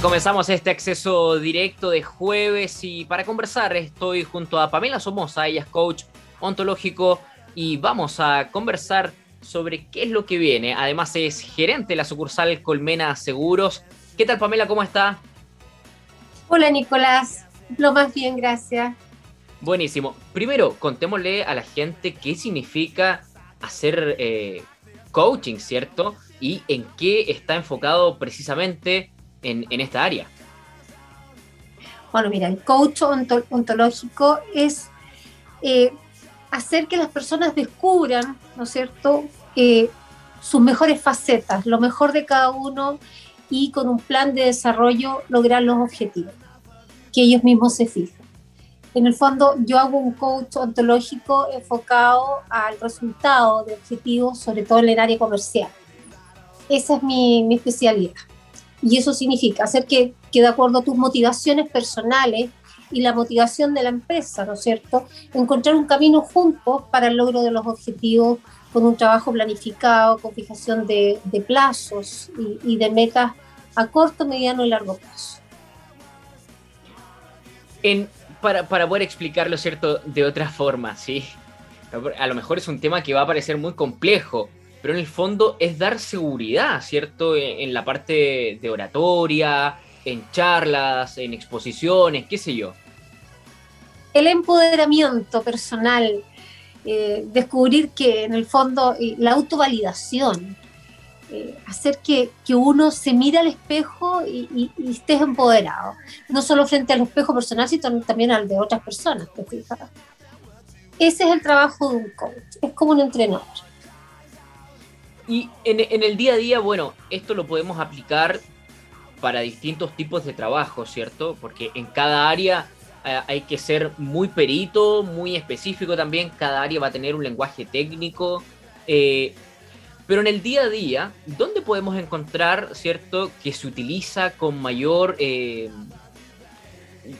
Bien, comenzamos este acceso directo de jueves y para conversar estoy junto a Pamela Somoza, ella es coach ontológico y vamos a conversar sobre qué es lo que viene. Además es gerente de la sucursal Colmena Seguros. ¿Qué tal Pamela? ¿Cómo está? Hola Nicolás, lo más bien, gracias. Buenísimo. Primero, contémosle a la gente qué significa hacer eh, coaching, ¿cierto? Y en qué está enfocado precisamente en, esta área. Bueno, mira, el coach ontológico es eh, hacer que las personas descubran, ¿no es cierto?, eh, sus mejores facetas, lo mejor de cada uno y con un plan de desarrollo lograr los objetivos que ellos mismos se fijan. En el fondo, yo hago un coach ontológico enfocado al resultado de objetivos, sobre todo en el área comercial. Esa es mi especialidad. Y eso significa hacer que, que de acuerdo a tus motivaciones personales y la motivación de la empresa, ¿no es cierto? Encontrar un camino juntos para el logro de los objetivos con un trabajo planificado, con fijación de, plazos y, y, de metas a corto, mediano y largo plazo. En, para, para poder explicarlo, ¿cierto? De otra forma, ¿sí? A lo mejor es un tema que va a parecer muy complejo, pero en el fondo es dar seguridad, ¿cierto? En, la parte de oratoria, en charlas, en exposiciones, qué sé yo. El empoderamiento personal, eh, descubrir que en el fondo la autovalidación, eh, hacer que, uno se mire al espejo y, y, estés empoderado, no solo frente al espejo personal, sino también al de otras personas, ¿te fijas? Ese es el trabajo de un coach, es como un entrenador. Y en, el día a día, bueno, esto lo podemos aplicar para distintos tipos de trabajo, ¿cierto? Porque en cada área eh, hay que ser muy perito, muy específico también, cada área va a tener un lenguaje técnico. Eh, pero en el día a día, ¿dónde podemos encontrar, ¿cierto?, que se utiliza con mayor, eh,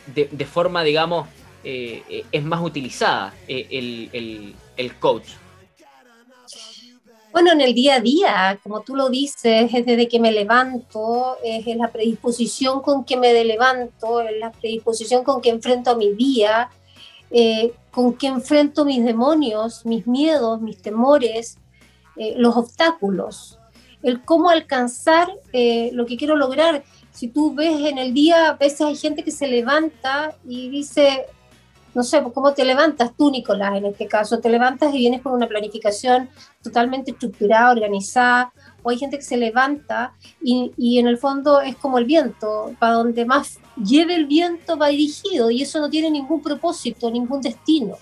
de, forma, digamos, es más utilizada el, el coach? Bueno, en el día a día, como tú lo dices, es desde que me levanto, es la predisposición con que me levanto, es la predisposición con que enfrento a mi día, eh, con que enfrento mis demonios, mis miedos, mis temores, eh, los obstáculos, el cómo alcanzar eh, lo que quiero lograr. Si tú ves en el día, a veces hay gente que se levanta y dice, no sé, pues, ¿cómo te levantas tú, Nicolás, en este caso? Te levantas y vienes con una planificación totalmente estructurada, organizada, o hay gente que se levanta y, y, en el fondo es como el viento, para donde más lleve el viento va dirigido y eso no tiene ningún propósito, ningún destino.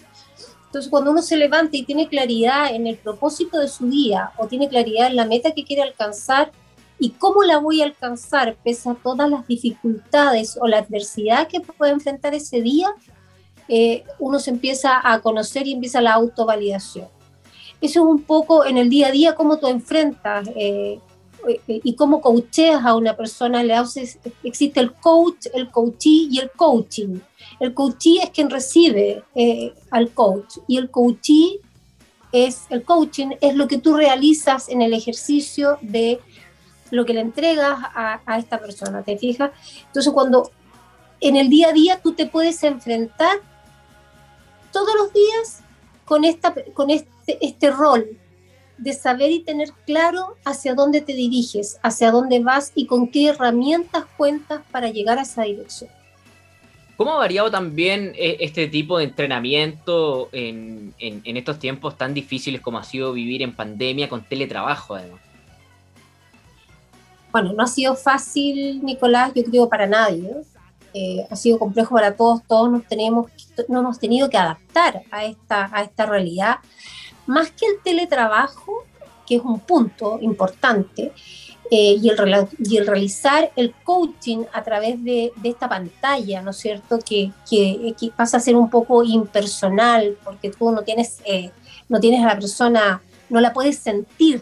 Entonces, cuando uno se levanta y tiene claridad en el propósito de su día o tiene claridad en la meta que quiere alcanzar y cómo la voy a alcanzar pese a todas las dificultades o la adversidad que puede enfrentar ese día, eh, uno se empieza a conocer y empieza la autovalidación. Eso es un poco en el día a día cómo tú enfrentas eh, eh, y cómo coacheas a una persona. Le haces, existe el coach, el coachee y el coaching. El coachee es quien recibe al coach y el coachee es el coaching, es lo que tú realizas en el ejercicio de lo que le entregas a, a esta persona, ¿te fijas? Entonces cuando en el día a día tú te puedes enfrentar todos los días con, esta, con este, este rol de saber y tener claro hacia dónde te diriges, hacia dónde vas y con qué herramientas cuentas para llegar a esa dirección. ¿Cómo ha variado también eh, este tipo de entrenamiento en, en, estos tiempos tan difíciles como ha sido vivir en pandemia con teletrabajo además? Bueno, no ha sido fácil, Nicolás, yo creo para nadie. Eh, ha sido complejo para todos, todos nos, tenemos, nos hemos tenido que adaptar a esta, a esta realidad. Más que el teletrabajo, que es un punto importante, eh, y, el, realizar el coaching a través de, esta pantalla, ¿no es cierto? Que, que, pasa a ser un poco impersonal, porque tú no tienes, eh, no tienes a la persona, no la puedes sentir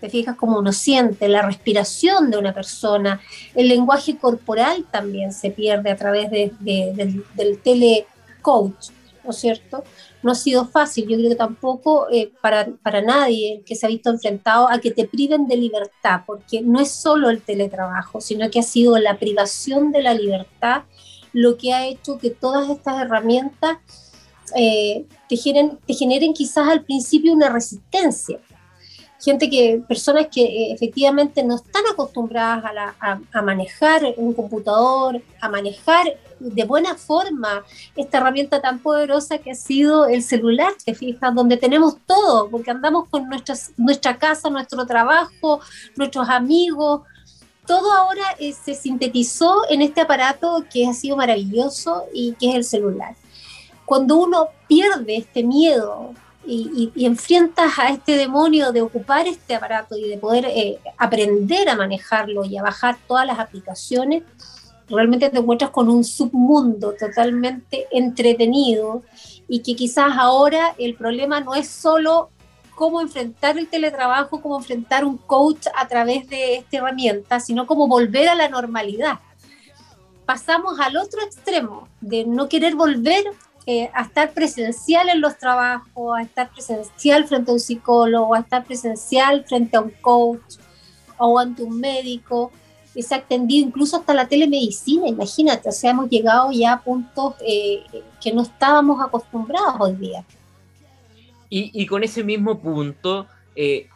te fijas cómo uno siente, la respiración de una persona, el lenguaje corporal también se pierde a través de, del, telecoach. ¿no es cierto? No ha sido fácil, yo creo que tampoco eh, para, para nadie que se ha visto enfrentado a que te priven de libertad, porque no es solo el teletrabajo, sino que ha sido la privación de la libertad lo que ha hecho que todas estas herramientas eh, te generen quizás al principio una resistencia. Gente que, personas que eh, efectivamente no están acostumbradas a, a, manejar un computador, a manejar de buena forma esta herramienta tan poderosa que ha sido el celular, te fijas, donde tenemos todo, porque andamos con nuestras, nuestra casa, nuestro trabajo, nuestros amigos, todo ahora eh, se sintetizó en este aparato que ha sido maravilloso y que es el celular. Cuando uno pierde este miedo y, enfrentas a este demonio de ocupar este aparato y de poder eh, aprender a manejarlo y a bajar todas las aplicaciones, realmente te encuentras con un submundo totalmente entretenido y que quizás ahora el problema no es solo cómo enfrentar el teletrabajo, cómo enfrentar un coach a través de esta herramienta, sino cómo volver a la normalidad. Pasamos al otro extremo de no querer volver eh, a estar presencial en los trabajos, a estar presencial frente a un psicólogo, a estar presencial frente a un coach o ante un médico. Se ha extendido incluso hasta la telemedicina, imagínate, o sea, hemos llegado ya a puntos eh, que no estábamos acostumbrados hoy día. Y, con ese mismo punto, eh,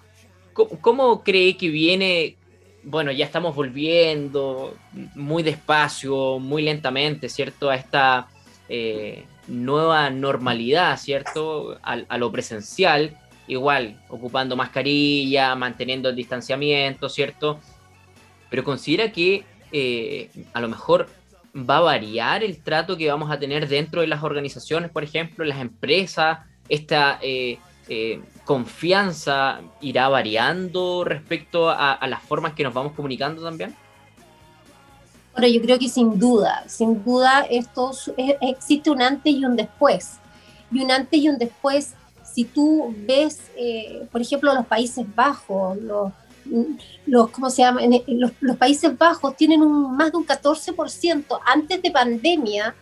¿cómo, cree que viene? Bueno, ya estamos volviendo muy despacio, muy lentamente, ¿cierto? A esta nueva normalidad, ¿cierto? A, lo presencial, igual, ocupando mascarilla, manteniendo el distanciamiento, ¿cierto? Pero considera que eh, a lo mejor va a variar el trato que vamos a tener dentro de las organizaciones, por ejemplo, las empresas, esta eh, eh, confianza irá variando respecto a, las formas que nos vamos comunicando también? Bueno, yo creo que sin duda, sin duda esto existe un antes y un después. Y un antes y un después, si tú ves, eh, por ejemplo, los Países Bajos, los, los ¿cómo se llama? Los, los, Países Bajos tienen un, más de un 14% antes de pandemia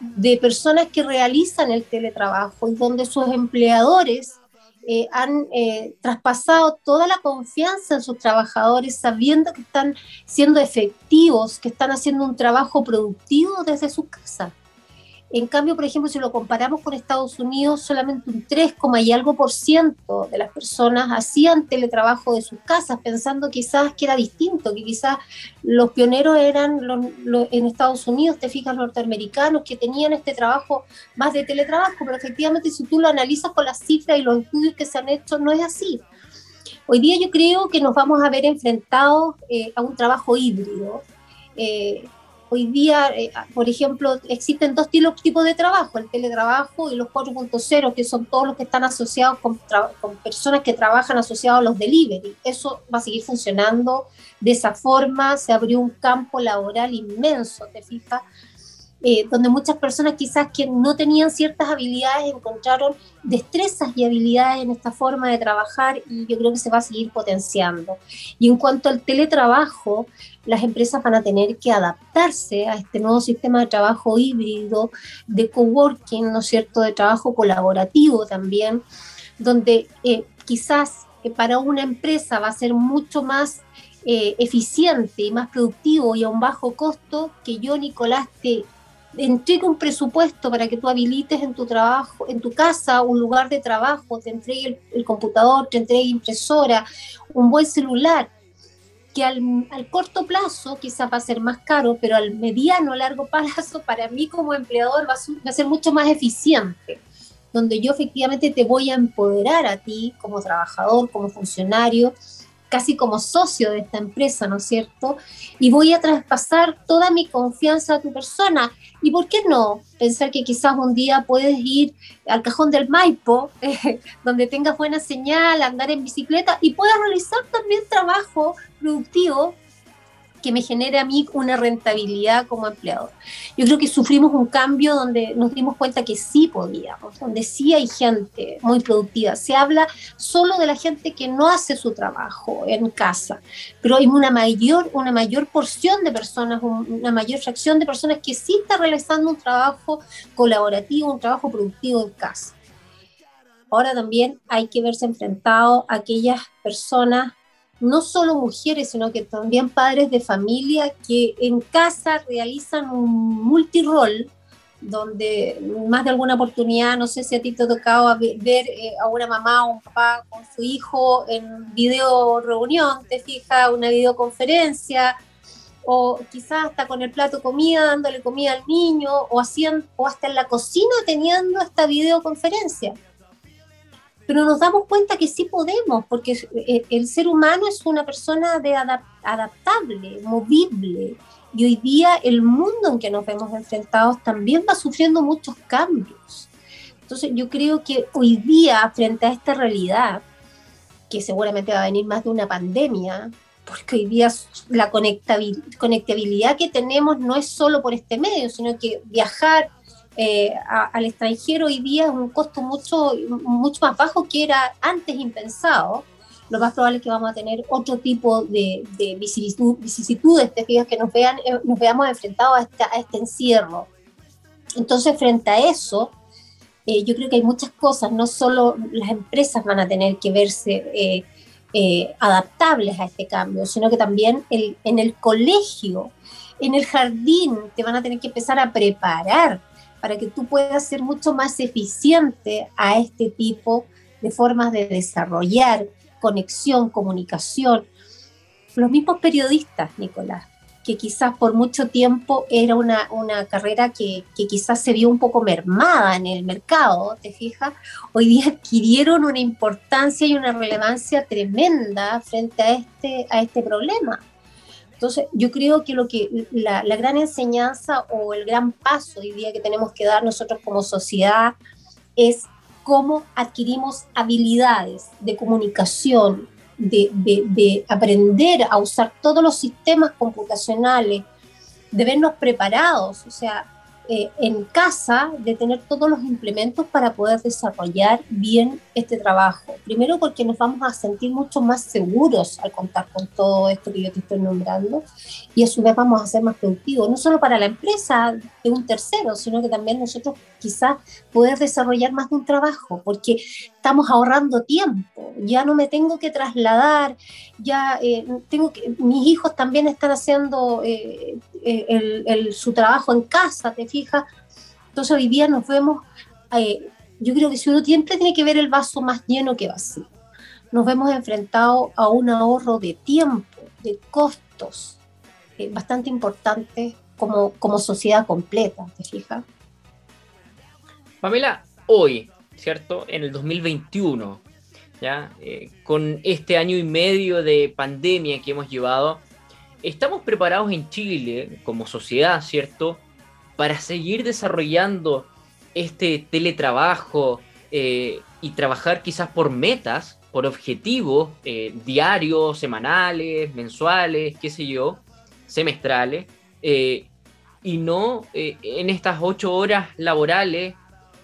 de personas que realizan el teletrabajo y donde sus empleadores eh, han eh, traspasado toda la confianza en sus trabajadores sabiendo que están siendo efectivos, que están haciendo un trabajo productivo desde su casa. En cambio, por ejemplo, si lo comparamos con Estados Unidos, solamente un 3, y algo por ciento de las personas hacían teletrabajo de sus casas, pensando quizás que era distinto, que quizás los pioneros eran en Estados Unidos, te fijas, norteamericanos, que tenían este trabajo más de teletrabajo, pero efectivamente si tú lo analizas con las cifras y los estudios que se han hecho, no es así. Hoy día yo creo que nos vamos a ver enfrentados eh, a un trabajo híbrido. Eh, Hoy día, eh, por ejemplo, existen dos tipos de trabajo, el teletrabajo y los 4.0, que son todos los que están asociados con, personas que trabajan asociados a los delivery. Eso va a seguir funcionando de esa forma, se abrió un campo laboral inmenso, te fijas, eh, donde muchas personas quizás que no tenían ciertas habilidades encontraron destrezas y habilidades en esta forma de trabajar y yo creo que se va a seguir potenciando. Y en cuanto al teletrabajo, las empresas van a tener que adaptarse a este nuevo sistema de trabajo híbrido, de coworking, ¿no es cierto?, de trabajo colaborativo también, donde eh, quizás eh, para una empresa va a ser mucho más eficiente y más productivo y a un bajo costo que yo, Nicolás, te entregue un presupuesto para que tú habilites en tu trabajo, en tu casa, un lugar de trabajo, te entregue el, computador, te entregue impresora, un buen celular, que al, corto plazo quizás va a ser más caro, pero al mediano, largo plazo, para mí como empleador va a ser mucho más eficiente, donde yo efectivamente te voy a empoderar a ti como trabajador, como funcionario, casi como socio de esta empresa, ¿no es cierto? Y voy a traspasar toda mi confianza a tu persona. ¿Y por qué no pensar que quizás un día puedes ir al cajón del Maipo, eh, donde tengas buena señal, andar en bicicleta y puedas realizar también trabajo productivo que me genere a mí una rentabilidad como empleador. Yo creo que sufrimos un cambio donde nos dimos cuenta que sí podíamos, donde sí hay gente muy productiva. Se habla solo de la gente que no hace su trabajo en casa, pero hay una mayor, una mayor porción de personas, una mayor fracción de personas que sí está realizando un trabajo colaborativo, un trabajo productivo en casa. Ahora también hay que verse enfrentado a aquellas personas no solo mujeres, sino que también padres de familia que en casa realizan un multirol, donde más de alguna oportunidad, no sé si a ti te ha tocado ver eh, a una mamá o un papá con su hijo en video reunión, te fijas, una videoconferencia, o quizás hasta con el plato comida, dándole comida al niño, o, haciendo, o hasta en la cocina teniendo esta videoconferencia pero nos damos cuenta que sí podemos, porque eh, el ser humano es una persona de adaptable, movible, y hoy día el mundo en que nos vemos enfrentados también va sufriendo muchos cambios. Entonces yo creo que hoy día, frente a esta realidad, que seguramente va a venir más de una pandemia, porque hoy día la conectabilidad que tenemos no es solo por este medio, sino que viajar, eh, al extranjero hoy día es un costo mucho, mucho más bajo que era antes impensado. Lo más probable es que vamos a tener otro tipo de, de vicisitudes, te fijas, que nos, vean, eh, nos veamos enfrentados a, a este encierro. Entonces, frente a eso, eh, yo creo que hay muchas cosas, no solo las empresas van a tener que verse adaptables a este cambio, sino que también el, en el colegio, en el jardín, te van a tener que empezar a preparar para que tú puedas ser mucho más eficiente a este tipo de formas de desarrollar conexión, comunicación. Los mismos periodistas, Nicolás, que quizás por mucho tiempo era una, una carrera que, que, quizás se vio un poco mermada en el mercado, ¿te fijas? Hoy día adquirieron una importancia y una relevancia tremenda frente a este, a este problema. Entonces, yo creo que lo que la, gran enseñanza o el gran paso hoy día que tenemos que dar nosotros como sociedad es cómo adquirimos habilidades de comunicación, de, de, aprender a usar todos los sistemas computacionales, de vernos preparados, o sea, eh, en casa de tener todos los implementos para poder desarrollar bien este trabajo. Primero porque nos vamos a sentir mucho más seguros al contar con todo esto que yo te estoy nombrando y a su vez vamos a ser más productivos, no solo para la empresa de un tercero, sino que también nosotros quizás poder desarrollar más de un trabajo, porque estamos ahorrando tiempo, ya no me tengo que trasladar, ya eh, tengo que, mis hijos también están haciendo eh, el, su trabajo en casa, ¿te fijas? Entonces hoy día nos vemos, eh, yo creo que si uno siempre tiene que ver el vaso más lleno que vacío, nos vemos enfrentados a un ahorro de tiempo, de costos, eh, bastante importante como, como sociedad completa, ¿te fijas? Pamela, hoy, ¿cierto? En el 2021, ¿ya? Eh, con este año y medio de pandemia que hemos llevado, ¿Estamos preparados en Chile como sociedad, cierto, para seguir desarrollando este teletrabajo eh, y trabajar quizás por metas, por objetivos eh, diarios, semanales, mensuales, qué sé yo, semestrales, y no en estas ocho horas laborales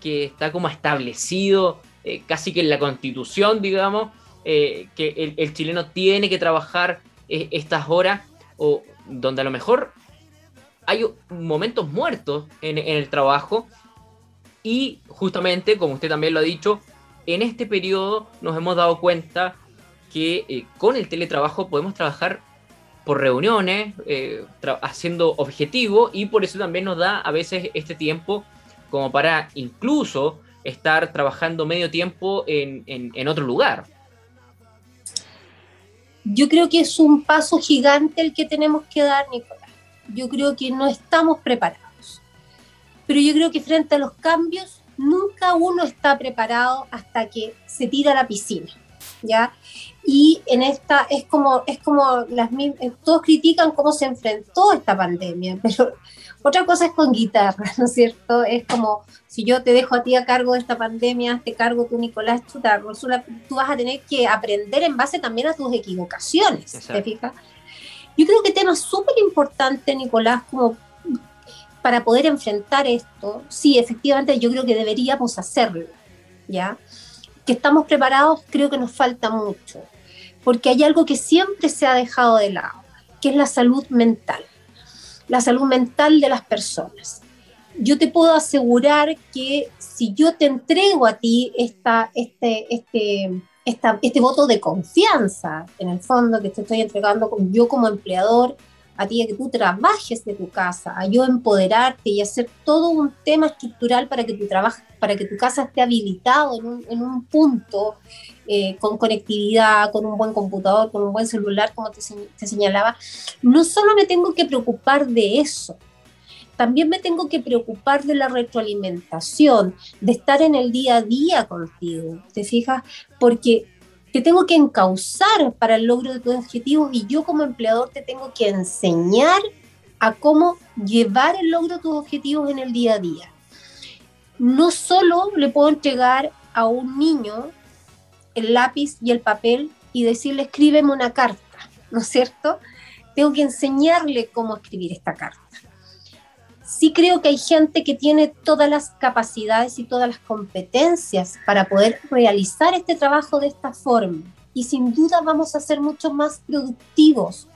que está como establecido casi que en la constitución, digamos, que el, chileno tiene que trabajar estas horas o donde a lo mejor hay momentos muertos en, el trabajo. Y justamente, como usted también lo ha dicho, en este periodo nos hemos dado cuenta que eh, con el teletrabajo podemos trabajar por reuniones, eh, haciendo objetivos y por eso también nos da a veces este tiempo como para incluso estar trabajando medio tiempo en otro lugar yo creo que es un paso gigante el que tenemos que dar, Nicolás. Yo creo que no estamos preparados. Pero yo creo que frente a los cambios, nunca uno está preparado hasta que se tira a la piscina, ¿ya? Y en esta es como, es como las todos critican cómo se enfrentó esta pandemia, pero otra cosa es con guitarra, ¿no es cierto? Es como, si yo te dejo a ti a cargo de esta pandemia, te cargo tú, Nicolás Chutarro, tú vas a tener que aprender en base también a tus equivocaciones, ¿te fijas? Yo creo que tema súper importante, Nicolás, como para poder enfrentar esto, sí, efectivamente yo creo que deberíamos hacerlo, ¿ya? Que estamos preparados, creo que nos falta mucho, porque hay algo que siempre se ha dejado de lado, que es la salud mental, la salud mental de las personas. Yo te puedo asegurar que si yo te entrego a ti esta, este, este, este voto de confianza, en el fondo, que te estoy entregando yo como empleador, a ti a que tú trabajes de tu casa, a yo empoderarte y hacer todo un tema estructural para que tu, trabajo, para que tu casa esté habilitado en un, en un punto eh, con conectividad, con un buen computador, con un buen celular, como te, te señalaba, no solo me tengo que preocupar de eso, también me tengo que preocupar de la retroalimentación, de estar en el día a día contigo, ¿te fijas? Porque te tengo que encauzar para el logro de tus objetivos y yo como empleador te tengo que enseñar a cómo llevar el logro de tus objetivos en el día a día. No solo le puedo entregar a un niño el lápiz y el papel y decirle escríbeme una carta, ¿no es cierto? Tengo que enseñarle cómo escribir esta carta sí creo que hay gente que tiene todas las capacidades y todas las competencias para poder realizar este trabajo de esta forma. Y sin duda vamos a ser mucho más productivos,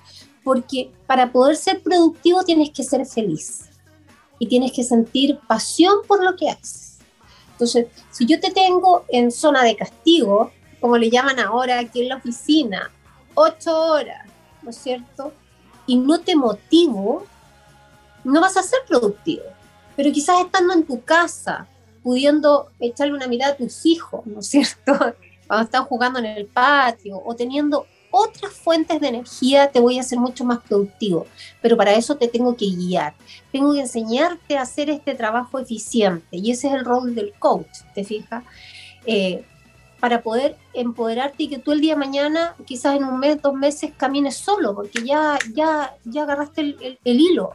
porque para poder ser productivo tienes que ser feliz y tienes que sentir pasión por lo que haces. Entonces, si yo te tengo en zona de castigo, como le llaman ahora aquí en la oficina, ocho horas, ¿no es cierto? Y no te motivo, no vas a ser productivo. Pero quizás estando en tu casa, pudiendo echarle una mirada a tus hijos, ¿no es cierto? Cuando están jugando en el patio o teniendo otras fuentes de energía, te voy a hacer mucho más productivo. Pero para eso te tengo que guiar. Tengo que enseñarte a hacer este trabajo eficiente. Y ese es el rol del coach, ¿te fijas? Eh, para poder empoderarte y que tú el día de mañana, quizás en un mes, dos meses, camines solo, porque ya, ya, ya agarraste el hilo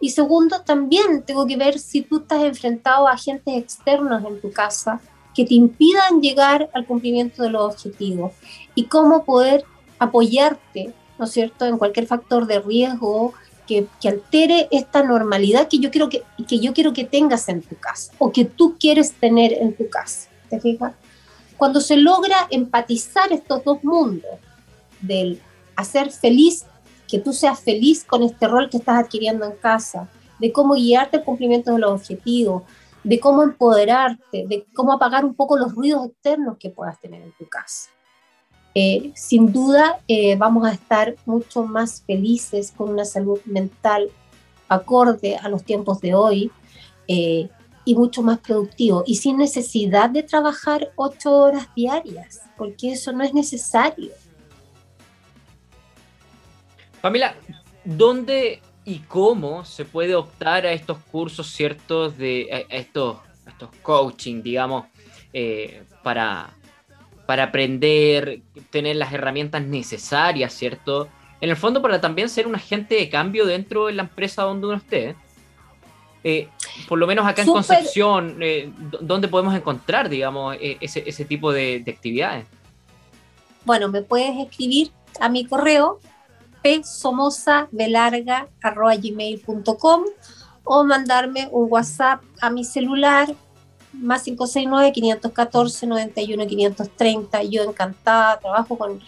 y segundo, también tengo que ver si tú estás enfrentado a agentes externos en tu casa que te impidan llegar al cumplimiento de los objetivos y cómo poder apoyarte, ¿no es cierto?, en cualquier factor de riesgo que, que, altere esta normalidad que yo, quiero que, que yo quiero que tengas en tu casa o que tú quieres tener en tu casa. ¿Te fijas? Cuando se logra empatizar estos dos mundos, del hacer feliz que tú seas feliz con este rol que estás adquiriendo en casa, de cómo guiarte al cumplimiento de los objetivos, de cómo empoderarte, de cómo apagar un poco los ruidos externos que puedas tener en tu casa. Eh, sin duda eh, vamos a estar mucho más felices con una salud mental acorde a los tiempos de hoy eh, y mucho más productivo y sin necesidad de trabajar ocho horas diarias, porque eso no es necesario. Pamela, ¿dónde y cómo se puede optar a estos cursos ciertos de estos, estos coaching, digamos, eh, para, para aprender, tener las herramientas necesarias, ¿cierto? En el fondo, para también ser un agente de cambio dentro de la empresa donde uno esté. Eh, por lo menos acá en Concepción, eh, ¿dónde podemos encontrar, digamos, ese, ese tipo de, de actividades? Bueno, me puedes escribir a mi correo psomosavelarga.gmail.com o mandarme un WhatsApp a mi celular más 569-514-91-530. Yo encantada, trabajo con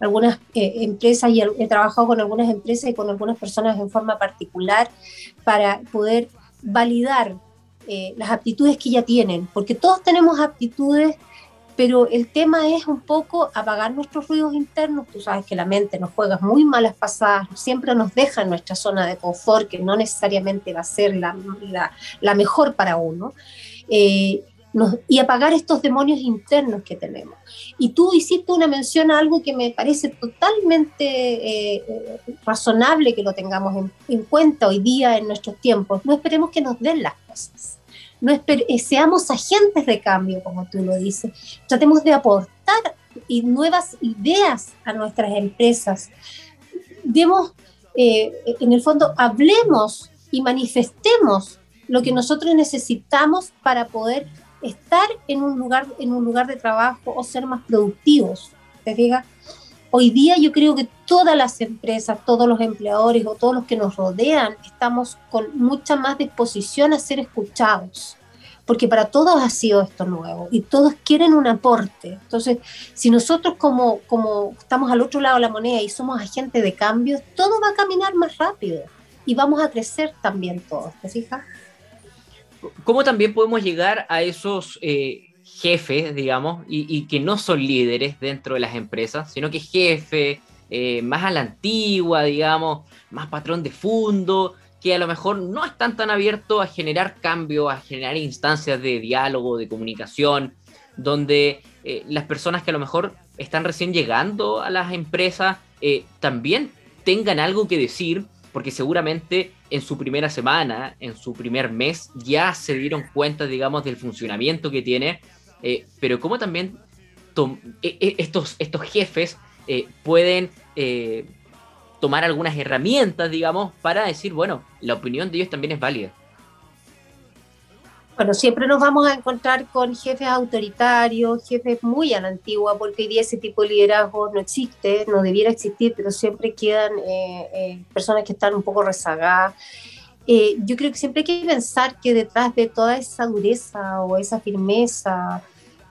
algunas eh, empresas y he trabajado con algunas empresas y con algunas personas en forma particular para poder validar eh, las aptitudes que ya tienen, porque todos tenemos aptitudes pero el tema es un poco apagar nuestros ruidos internos. Tú sabes que la mente nos juega muy malas pasadas, siempre nos deja en nuestra zona de confort, que no necesariamente va a ser la, la, mejor para uno. Eh, y apagar estos demonios internos que tenemos. Y tú hiciste una mención a algo que me parece totalmente eh, eh, razonable que lo tengamos en, en cuenta hoy día en nuestros tiempos. No esperemos que nos den las cosas no eh, seamos agentes de cambio, como tú lo dices. Tratemos de aportar nuevas ideas a nuestras empresas. Demos, eh, en el fondo, hablemos y manifestemos lo que nosotros necesitamos para poder estar en un lugar, en un lugar de trabajo o ser más productivos. ¿Te fijas? Hoy día yo creo que todas las empresas, todos los empleadores o todos los que nos rodean estamos con mucha más disposición a ser escuchados, porque para todos ha sido esto nuevo y todos quieren un aporte. Entonces, si nosotros como, como estamos al otro lado de la moneda y somos agentes de cambio, todo va a caminar más rápido y vamos a crecer también todos, ¿te fijas? ¿Cómo también podemos llegar a esos... Eh jefes, digamos, y, que no son líderes dentro de las empresas, sino que jefe, eh, más a la antigua, digamos, más patrón de fondo, que a lo mejor no están tan abiertos a generar cambio, a generar instancias de diálogo, de comunicación, donde eh, las personas que a lo mejor están recién llegando a las empresas eh, también tengan algo que decir, porque seguramente en su primera semana, en su primer mes, ya se dieron cuenta, digamos, del funcionamiento que tiene eh, pero cómo también e, e, estos, estos jefes eh, pueden eh, tomar algunas herramientas, digamos, para decir, bueno, la opinión de ellos también es válida. Bueno, siempre nos vamos a encontrar con jefes autoritarios, jefes muy a la antigua, porque hoy día ese tipo de liderazgo no existe, no debiera existir, pero siempre quedan personas que están un poco rezagadas. Yo creo que siempre hay que pensar que detrás de toda esa dureza o esa firmeza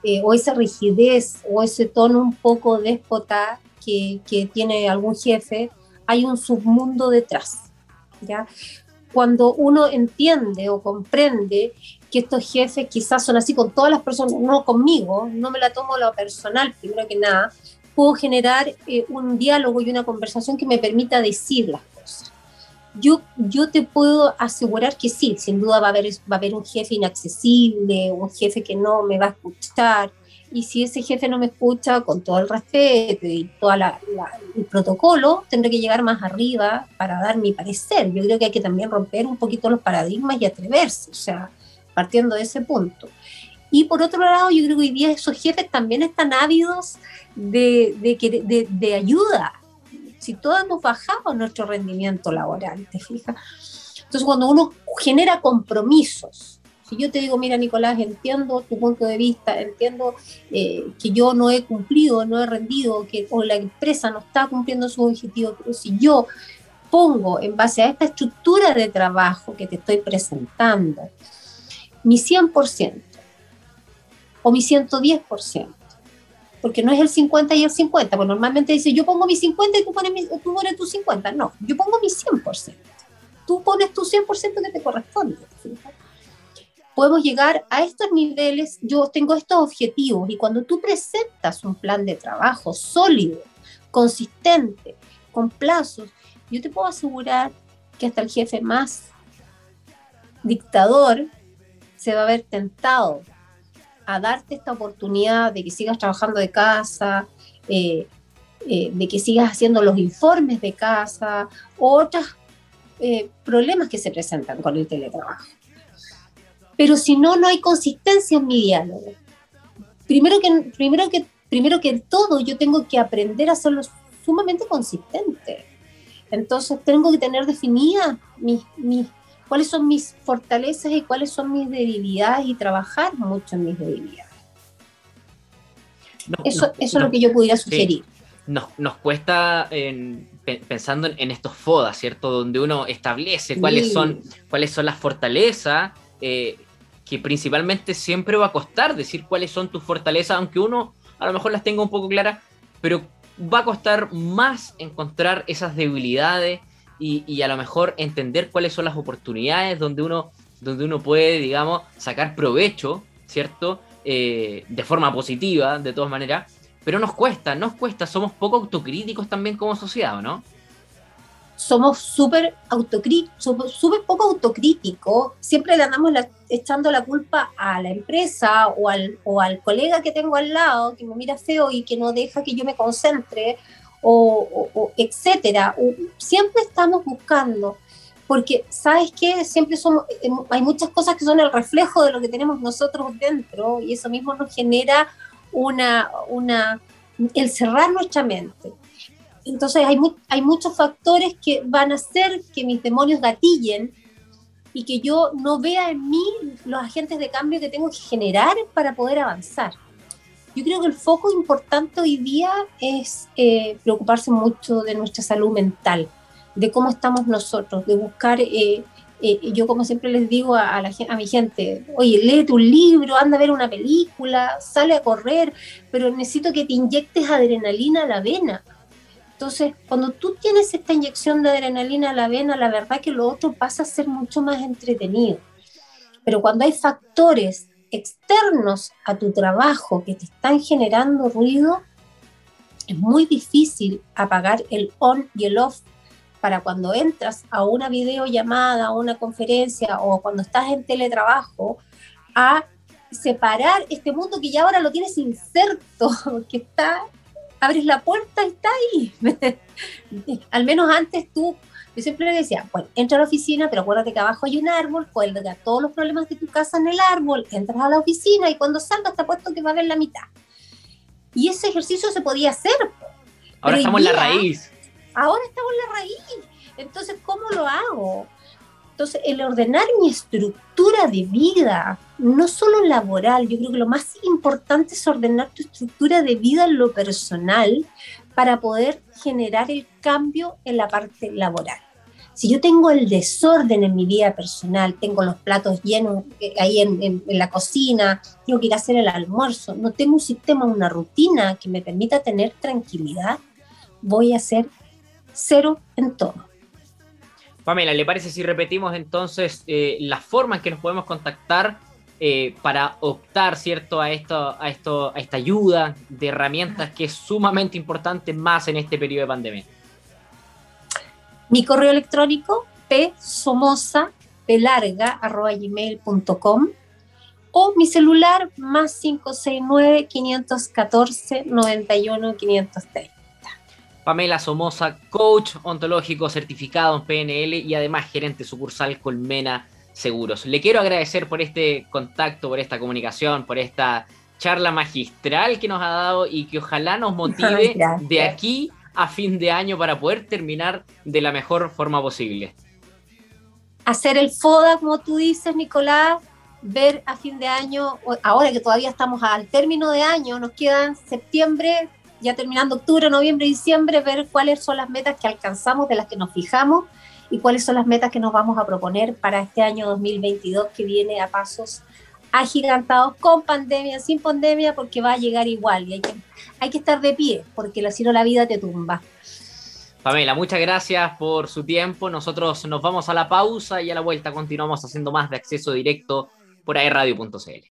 eh, o esa rigidez o ese tono un poco déspota que, que, tiene algún jefe, hay un submundo detrás. ¿ya? Cuando uno entiende o comprende que estos jefes quizás son así con todas las personas, no conmigo, no me la tomo lo personal, primero que nada, puedo generar eh, un diálogo y una conversación que me permita decir las yo, yo te puedo asegurar que sí, sin duda va a, haber, va a haber un jefe inaccesible, un jefe que no me va a escuchar. Y si ese jefe no me escucha con todo el respeto y todo el protocolo, tendré que llegar más arriba para dar mi parecer. Yo creo que hay que también romper un poquito los paradigmas y atreverse, o sea, partiendo de ese punto. Y por otro lado, yo creo que hoy día esos jefes también están ávidos de, de, de, de ayuda, si todos hemos bajado nuestro rendimiento laboral, ¿te fijas? Entonces, cuando uno genera compromisos, si yo te digo, mira, Nicolás, entiendo tu punto de vista, entiendo eh, que yo no he cumplido, no he rendido, que o la empresa no está cumpliendo sus objetivos, pero si yo pongo en base a esta estructura de trabajo que te estoy presentando, mi 100% o mi 110%, porque no es el 50 y el 50, pues normalmente dice yo pongo mi 50 y tú pones, tú pones tu 50, no, yo pongo mi 100%, tú pones tu 100% que te corresponde. Podemos llegar a estos niveles, yo tengo estos objetivos y cuando tú presentas un plan de trabajo sólido, consistente, con plazos, yo te puedo asegurar que hasta el jefe más dictador se va a ver tentado a darte esta oportunidad de que sigas trabajando de casa, eh, eh, de que sigas haciendo los informes de casa, otros eh, problemas que se presentan con el teletrabajo. Pero si no, no hay consistencia en mi diálogo. Primero que, primero que, primero que todo, yo tengo que aprender a hacerlo sumamente consistente. Entonces tengo que tener definidas mis, mis cuáles son mis fortalezas y cuáles son mis debilidades y trabajar mucho en mis debilidades. eso, eso es lo que yo pudiera sugerir. Nos, nos, cuesta pensando en, estos FODA, ¿cierto? Donde uno establece cuáles, son, cuáles son las fortalezas, eh, que principalmente siempre va a costar decir cuáles son tus fortalezas, aunque uno a lo mejor las tenga un poco claras, pero va a costar más encontrar esas debilidades y, a lo mejor entender cuáles son las oportunidades donde uno, donde uno puede, digamos, sacar provecho, ¿cierto? Eh, de forma positiva, de todas maneras, pero nos cuesta, nos cuesta, somos poco autocríticos también como sociedad, ¿no? Somos súper somos poco autocríticos, siempre le andamos echando la culpa a la empresa o al, o al colega que tengo al lado, que me mira feo y que no deja que yo me concentre, o, etcétera. Siempre estamos buscando, porque sabes que siempre somos, em, hay muchas cosas que son el reflejo de lo que tenemos nosotros dentro y eso mismo nos genera una, una, el cerrar nuestra mente. Entonces hay, hay muchos factores que van a hacer que mis demonios gatillen y que yo no vea en mí los agentes de cambio que tengo que generar para poder avanzar. Yo creo que el foco importante hoy día es eh, preocuparse mucho de nuestra salud mental, de cómo estamos nosotros, de buscar, eh, eh, yo como siempre les digo a, a, la, a mi gente, oye, lee tu libro, anda a ver una película, sale a correr, pero necesito que te inyectes adrenalina a la vena. Entonces, cuando tú tienes esta inyección de adrenalina a la vena, la verdad que lo otro pasa a ser mucho más entretenido. Pero cuando hay factores externos a tu trabajo que te están generando ruido, es muy difícil apagar el on y el off para cuando entras a una videollamada, a una conferencia o cuando estás en teletrabajo, a separar este mundo que ya ahora lo tienes inserto, que está, abres la puerta y está ahí. Al menos antes tú yo siempre le decía, bueno, entra a la oficina, pero acuérdate que abajo hay un árbol, cuelga todos los problemas de tu casa en el árbol, entras a la oficina y cuando salgas te apuesto que va a haber la mitad. Y ese ejercicio se podía hacer. Ahora estamos en la raíz. Ahora estamos en la raíz. Entonces, ¿cómo lo hago? Entonces, el ordenar mi estructura de vida, no solo laboral, yo creo que lo más importante es ordenar tu estructura de vida en lo personal, para poder generar el cambio en la parte laboral. Si yo tengo el desorden en mi vida personal, tengo los platos llenos eh, ahí en, la cocina, tengo que ir a hacer el almuerzo, no tengo un sistema, una rutina que me permita tener tranquilidad, voy a ser cero en todo. Pamela, ¿le parece si repetimos entonces eh, las formas en que nos podemos contactar eh, para optar, ¿cierto?, a, esto, a, esto, a esta ayuda de herramientas que es sumamente importante más en este periodo de pandemia. Mi correo electrónico, psomosa, gmail.com o mi celular más 569 514 91 530. Pamela Somoza, coach ontológico certificado en PNL y además gerente sucursal Colmena seguros. Le quiero agradecer por este contacto, por esta comunicación, por esta charla magistral que nos ha dado y que ojalá nos motive de aquí a fin de año para poder terminar de la mejor forma posible. Hacer el FODA, como tú dices, Nicolás, ver a fin de año, ahora que todavía estamos al término de año, nos quedan septiembre, ya terminando octubre, noviembre, diciembre, ver cuáles son las metas que alcanzamos, de las que nos fijamos y cuáles son las metas que nos vamos a proponer para este año 2022 que viene a pasos agigantados con pandemia, sin pandemia, porque va a llegar igual y hay que, hay que estar de pie, porque si no la vida te tumba. Pamela, muchas gracias por su tiempo. Nosotros nos vamos a la pausa y a la vuelta continuamos haciendo más de acceso directo por aerradio.cl.